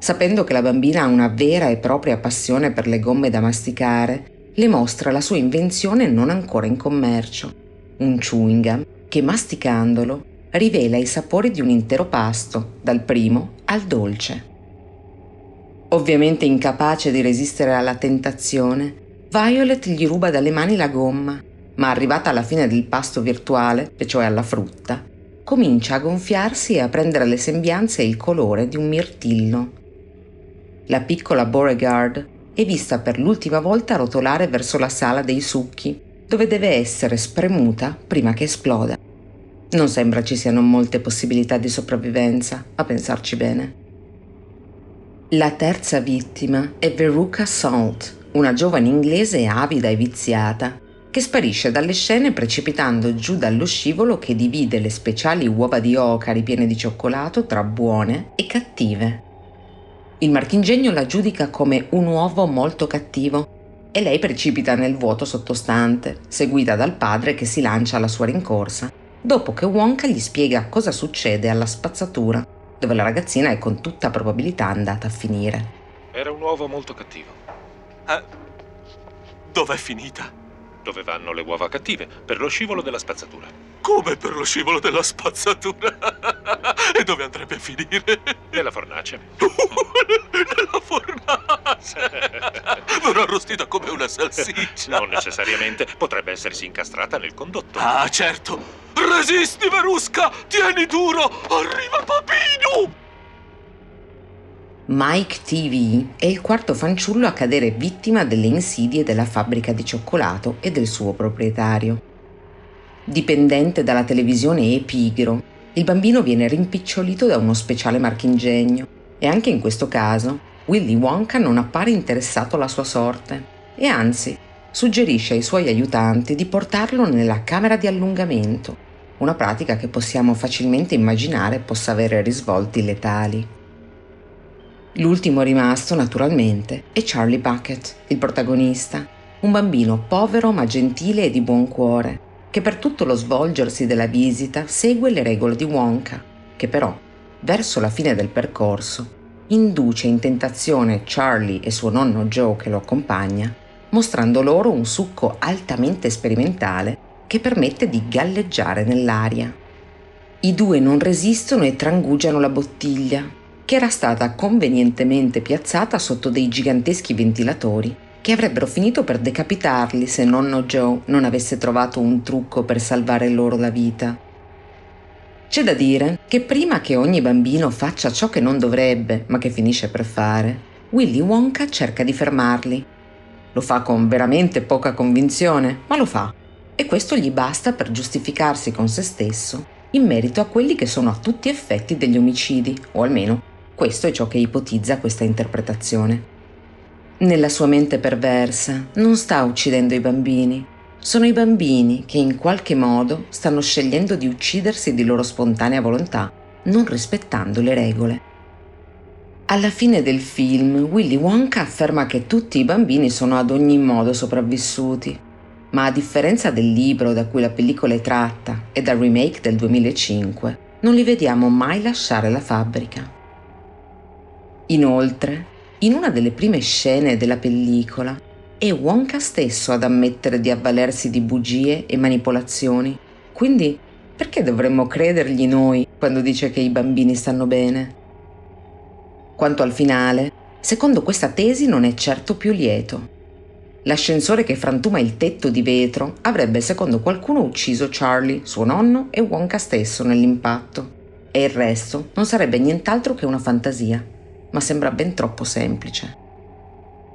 Speaker 1: Sapendo che la bambina ha una vera e propria passione per le gomme da masticare, le mostra la sua invenzione non ancora in commercio, un chewing gum che masticandolo rivela i sapori di un intero pasto, dal primo al dolce. Ovviamente incapace di resistere alla tentazione, Violet gli ruba dalle mani la gomma ma arrivata alla fine del pasto virtuale, e cioè alla frutta, comincia a gonfiarsi e a prendere le sembianze e il colore di un mirtillo. La piccola Beauregard è vista per l'ultima volta rotolare verso la sala dei succhi, dove deve essere spremuta prima che esploda. Non sembra ci siano molte possibilità di sopravvivenza, a pensarci bene. La terza vittima è Veruca Salt, una giovane inglese avida e viziata che sparisce dalle scene precipitando giù dallo scivolo che divide le speciali uova di oca ripiene di cioccolato tra buone e cattive. Il marchingegno la giudica come un uovo molto cattivo e lei precipita nel vuoto sottostante, seguita dal padre che si lancia alla sua rincorsa, dopo che Wonka gli spiega cosa succede alla spazzatura, dove la ragazzina è con tutta probabilità andata a finire.
Speaker 6: Era un uovo molto cattivo.
Speaker 7: Eh, dov'è finita?
Speaker 6: Dove vanno le uova cattive, per lo scivolo della spazzatura.
Speaker 7: Come per lo scivolo della spazzatura? e dove andrebbe a finire?
Speaker 6: Nella fornace.
Speaker 7: Nella fornace! Verrà arrostita come una salsiccia.
Speaker 6: Non necessariamente, potrebbe essersi incastrata nel condotto.
Speaker 7: Ah, certo! Resisti, Verusca! Tieni duro! Arriva Papino!
Speaker 1: Mike TV è il quarto fanciullo a cadere vittima delle insidie della fabbrica di cioccolato e del suo proprietario. Dipendente dalla televisione e pigro, il bambino viene rimpicciolito da uno speciale marchingegno e anche in questo caso Willy Wonka non appare interessato alla sua sorte e anzi suggerisce ai suoi aiutanti di portarlo nella camera di allungamento, una pratica che possiamo facilmente immaginare possa avere risvolti letali. L'ultimo rimasto, naturalmente, è Charlie Bucket, il protagonista, un bambino povero ma gentile e di buon cuore, che per tutto lo svolgersi della visita segue le regole di Wonka, che però, verso la fine del percorso, induce in tentazione Charlie e suo nonno Joe che lo accompagna, mostrando loro un succo altamente sperimentale che permette di galleggiare nell'aria. I due non resistono e trangugiano la bottiglia, che era stata convenientemente piazzata sotto dei giganteschi ventilatori che avrebbero finito per decapitarli se nonno Joe non avesse trovato un trucco per salvare loro la vita. C'è da dire che prima che ogni bambino faccia ciò che non dovrebbe, ma che finisce per fare, Willy Wonka cerca di fermarli. Lo fa con veramente poca convinzione, ma lo fa. E questo gli basta per giustificarsi con se stesso in merito a quelli che sono a tutti effetti degli omicidi, o almeno questo è ciò che ipotizza questa interpretazione. Nella sua mente perversa non sta uccidendo i bambini, sono i bambini che in qualche modo stanno scegliendo di uccidersi di loro spontanea volontà, non rispettando le regole. Alla fine del film, Willy Wonka afferma che tutti i bambini sono ad ogni modo sopravvissuti, ma a differenza del libro da cui la pellicola è tratta e dal remake del 2005, non li vediamo mai lasciare la fabbrica. Inoltre, in una delle prime scene della pellicola, è Wonka stesso ad ammettere di avvalersi di bugie e manipolazioni. Quindi perché dovremmo credergli noi quando dice che i bambini stanno bene? Quanto al finale, secondo questa tesi non è certo più lieto. L'ascensore che frantuma il tetto di vetro avrebbe, secondo qualcuno, ucciso Charlie, suo nonno e Wonka stesso nell'impatto. E il resto non sarebbe nient'altro che una fantasia, ma sembra ben troppo semplice.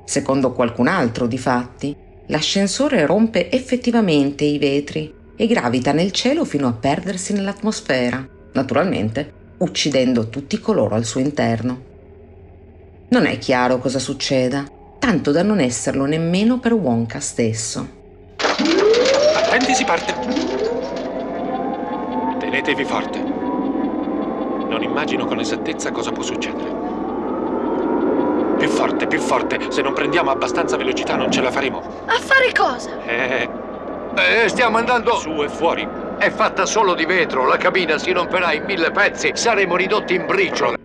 Speaker 1: Secondo qualcun altro, difatti, l'ascensore rompe effettivamente i vetri e gravita nel cielo fino a perdersi nell'atmosfera, naturalmente uccidendo tutti coloro al suo interno. Non è chiaro cosa succeda, tanto da non esserlo nemmeno per Wonka stesso.
Speaker 6: Attenti, si parte. Tenetevi forte. Non immagino con esattezza cosa può succedere. Più forte, più forte. Se non prendiamo abbastanza velocità non ce la faremo.
Speaker 8: A fare cosa?
Speaker 6: Eh,
Speaker 9: Eh, stiamo andando.
Speaker 6: su e fuori.
Speaker 9: È fatta solo di vetro, la cabina si romperà in mille pezzi, saremo ridotti in briciole.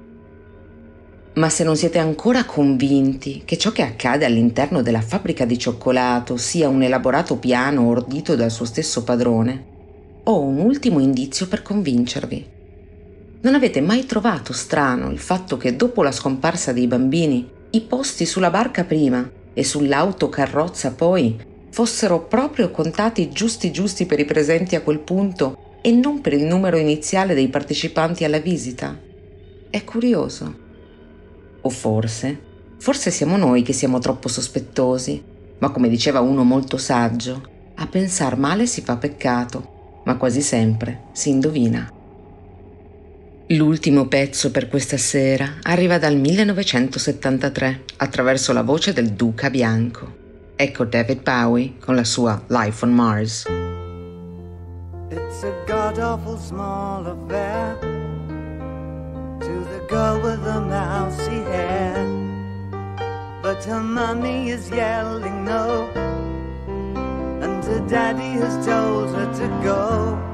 Speaker 1: Ma se non siete ancora convinti che ciò che accade all'interno della fabbrica di cioccolato sia un elaborato piano ordito dal suo stesso padrone, ho un ultimo indizio per convincervi. Non avete mai trovato strano il fatto che dopo la scomparsa dei bambini i posti sulla barca prima e sull'autocarrozza poi fossero proprio contati giusti giusti per i presenti a quel punto e non per il numero iniziale dei partecipanti alla visita? È curioso. O forse, forse siamo noi che siamo troppo sospettosi, ma come diceva uno molto saggio, a pensar male si fa peccato, ma quasi sempre si indovina. L'ultimo pezzo per questa sera arriva dal 1973 attraverso la voce del Duca Bianco. Ecco David Bowie con la sua Life on Mars.
Speaker 3: It's a god awful small affair to the girl with the mousy hair. But her mommy is yelling no, and her daddy has told her to go.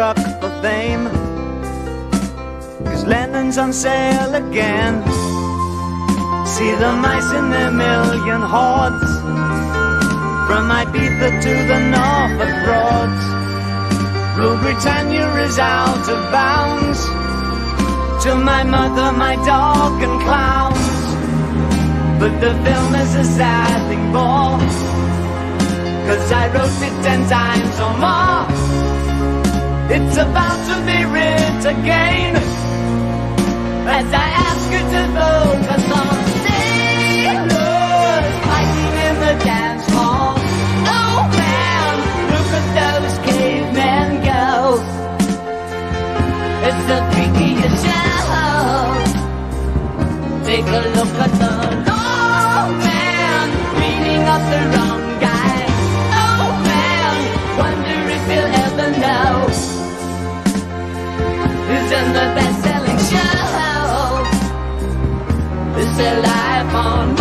Speaker 3: struck for fame. Cause Lennon's on sale again. See the mice in their million hordes. From Ibiza to the Norfolk Broads. Rule Britannia is out of bounds to my mother, my dog, and clowns. But the film is a sad thing for, cause I wrote it ten times or more. It's about to be writ again, as I ask you to focus on sailors fighting in the dance hall. Oh man, look at those cavemen go. It's the freakiest show. Take a look at the a life
Speaker 1: on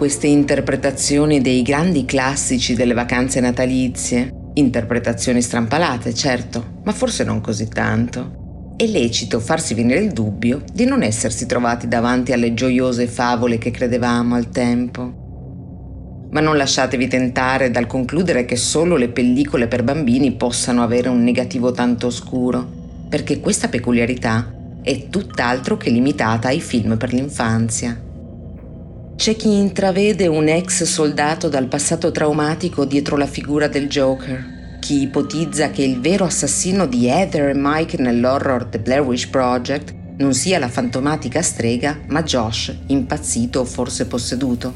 Speaker 1: queste interpretazioni dei grandi classici delle vacanze natalizie, interpretazioni strampalate certo, ma forse non così tanto, è lecito farsi venire il dubbio di non essersi trovati davanti alle gioiose favole che credevamo al tempo. Ma non lasciatevi tentare dal concludere che solo le pellicole per bambini possano avere un negativo tanto oscuro, perché questa peculiarità è tutt'altro che limitata ai film per l'infanzia. C'è chi intravede un ex soldato dal passato traumatico dietro la figura del Joker, chi ipotizza che il vero assassino di Heather e Mike nell'horror The Blair Witch Project non sia la fantomatica strega, ma Josh, impazzito o forse posseduto.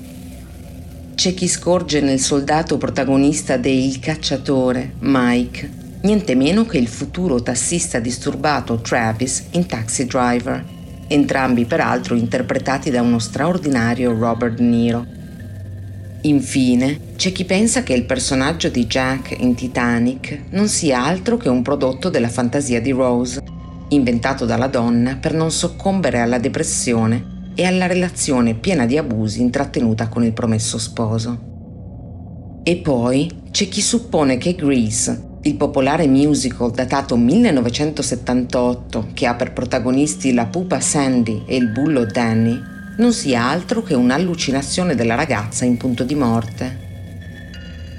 Speaker 1: C'è chi scorge nel soldato protagonista de Il cacciatore, Mike, niente meno che il futuro tassista disturbato Travis in Taxi Driver, entrambi peraltro interpretati da uno straordinario Robert Niro. Infine, c'è chi pensa che il personaggio di Jack in Titanic non sia altro che un prodotto della fantasia di Rose, inventato dalla donna per non soccombere alla depressione e alla relazione piena di abusi intrattenuta con il promesso sposo. E poi c'è chi suppone che Grease, il popolare musical datato 1978 che ha per protagonisti la pupa Sandy e il bullo Danny non sia altro che un'allucinazione della ragazza in punto di morte.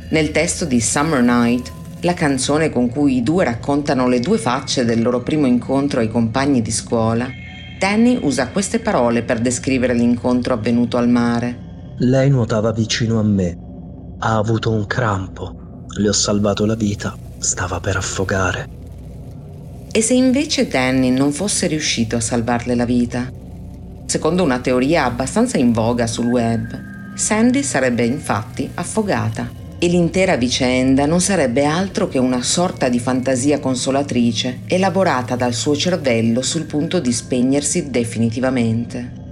Speaker 1: Nel testo di Summer Night, la canzone con cui i due raccontano le due facce del loro primo incontro ai compagni di scuola, Danny usa queste parole per descrivere l'incontro avvenuto al mare.
Speaker 8: Lei nuotava vicino a me. Ha avuto un crampo. Le ho salvato la vita stava per affogare.
Speaker 1: E se invece Danny non fosse riuscito a salvarle la vita? Secondo una teoria abbastanza in voga sul web, Sandy sarebbe infatti affogata e l'intera vicenda non sarebbe altro che una sorta di fantasia consolatrice elaborata dal suo cervello sul punto di spegnersi definitivamente.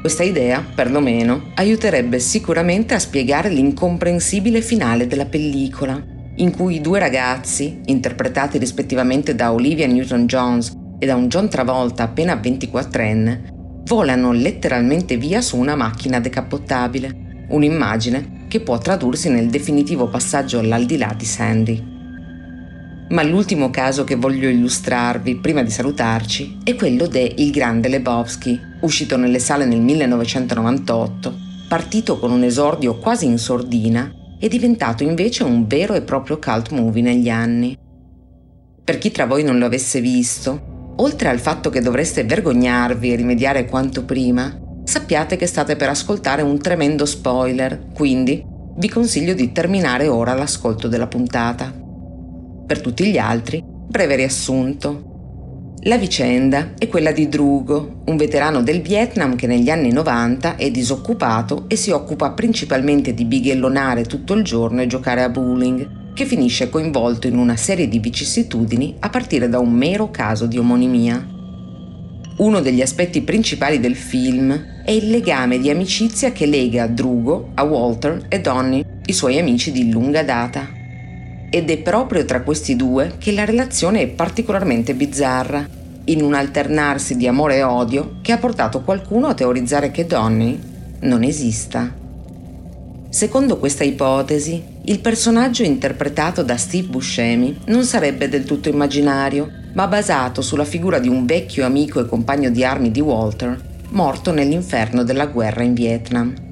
Speaker 1: Questa idea, perlomeno, aiuterebbe sicuramente a spiegare l'incomprensibile finale della pellicola, in cui i due ragazzi, interpretati rispettivamente da Olivia Newton-Jones e da un John Travolta appena 24enne, volano letteralmente via su una macchina decappottabile, un'immagine che può tradursi nel definitivo passaggio all'aldilà di Sandy. Ma l'ultimo caso che voglio illustrarvi prima di salutarci è quello de Il Grande Lebowski, uscito nelle sale nel 1998, partito con un esordio quasi in sordina è diventato invece un vero e proprio cult movie negli anni. Per chi tra voi non lo avesse visto, oltre al fatto che dovreste vergognarvi e rimediare quanto prima, sappiate che state per ascoltare un tremendo spoiler, quindi vi consiglio di terminare ora l'ascolto della puntata. Per tutti gli altri, breve riassunto. La vicenda è quella di Drugo, un veterano del Vietnam che negli anni 90 è disoccupato e si occupa principalmente di bighellonare tutto il giorno e giocare a bowling, che finisce coinvolto in una serie di vicissitudini a partire da un mero caso di omonimia. Uno degli aspetti principali del film è il legame di amicizia che lega Drugo a Walter e Donnie, i suoi amici di lunga data. Ed è proprio tra questi due che la relazione è particolarmente bizzarra, in un alternarsi di amore e odio che ha portato qualcuno a teorizzare che Donnie non esista. Secondo questa ipotesi, il personaggio interpretato da Steve Buscemi non sarebbe del tutto immaginario, ma basato sulla figura di un vecchio amico e compagno di armi di Walter, morto nell'inferno della guerra in Vietnam.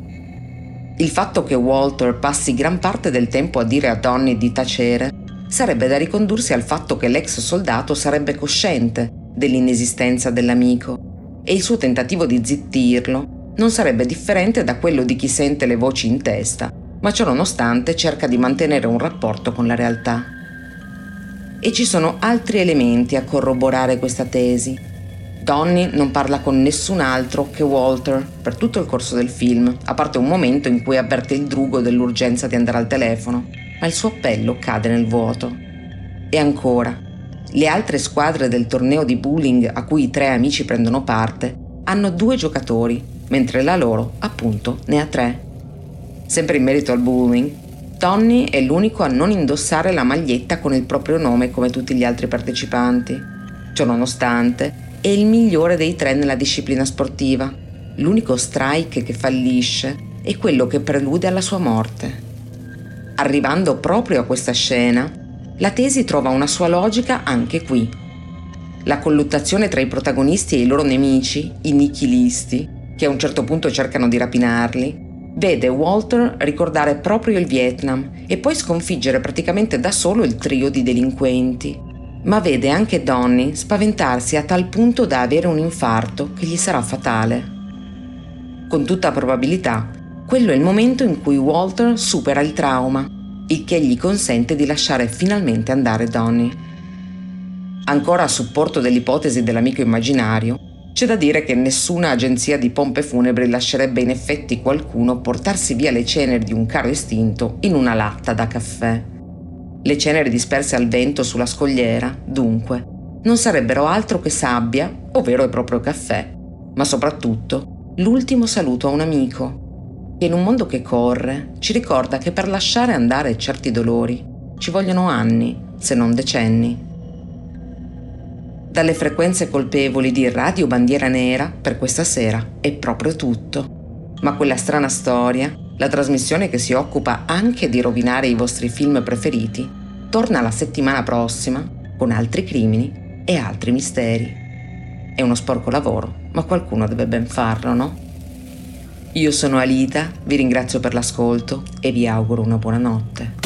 Speaker 1: Il fatto che Walter passi gran parte del tempo a dire a Donnie di tacere sarebbe da ricondursi al fatto che l'ex soldato sarebbe cosciente dell'inesistenza dell'amico e il suo tentativo di zittirlo non sarebbe differente da quello di chi sente le voci in testa, ma ciò nonostante cerca di mantenere un rapporto con la realtà. E ci sono altri elementi a corroborare questa tesi. Donnie non parla con nessun altro che Walter per tutto il corso del film, a parte un momento in cui avverte il drugo dell'urgenza di andare al telefono, ma il suo appello cade nel vuoto. E ancora, le altre squadre del torneo di bowling a cui i tre amici prendono parte hanno due giocatori, mentre la loro, appunto, ne ha tre. Sempre in merito al bowling, Tony è l'unico a non indossare la maglietta con il proprio nome come tutti gli altri partecipanti. Ciò nonostante, è il migliore dei tre nella disciplina sportiva, l'unico strike che fallisce è quello che prelude alla sua morte. Arrivando proprio a questa scena, la tesi trova una sua logica anche qui. La colluttazione tra i protagonisti e i loro nemici, i nichilisti, che a un certo punto cercano di rapinarli, vede Walter ricordare proprio il Vietnam e poi sconfiggere praticamente da solo il trio di delinquenti. Ma vede anche Donny spaventarsi a tal punto da avere un infarto che gli sarà fatale. Con tutta probabilità, quello è il momento in cui Walter supera il trauma, il che gli consente di lasciare finalmente andare Donny. Ancora a supporto dell'ipotesi dell'amico immaginario, c'è da dire che nessuna agenzia di pompe funebri lascerebbe in effetti qualcuno portarsi via le ceneri di un carro estinto in una latta da caffè. Le ceneri disperse al vento sulla scogliera, dunque, non sarebbero altro che sabbia o vero e proprio caffè, ma soprattutto l'ultimo saluto a un amico, che in un mondo che corre ci ricorda che per lasciare andare certi dolori ci vogliono anni, se non decenni dalle frequenze colpevoli di Radio Bandiera Nera per questa sera è proprio tutto. Ma quella strana storia, la trasmissione che si occupa anche di rovinare i vostri film preferiti, torna la settimana prossima con altri crimini e altri misteri. È uno sporco lavoro, ma qualcuno deve ben farlo, no? Io sono Alita, vi ringrazio per l'ascolto e vi auguro una buona notte.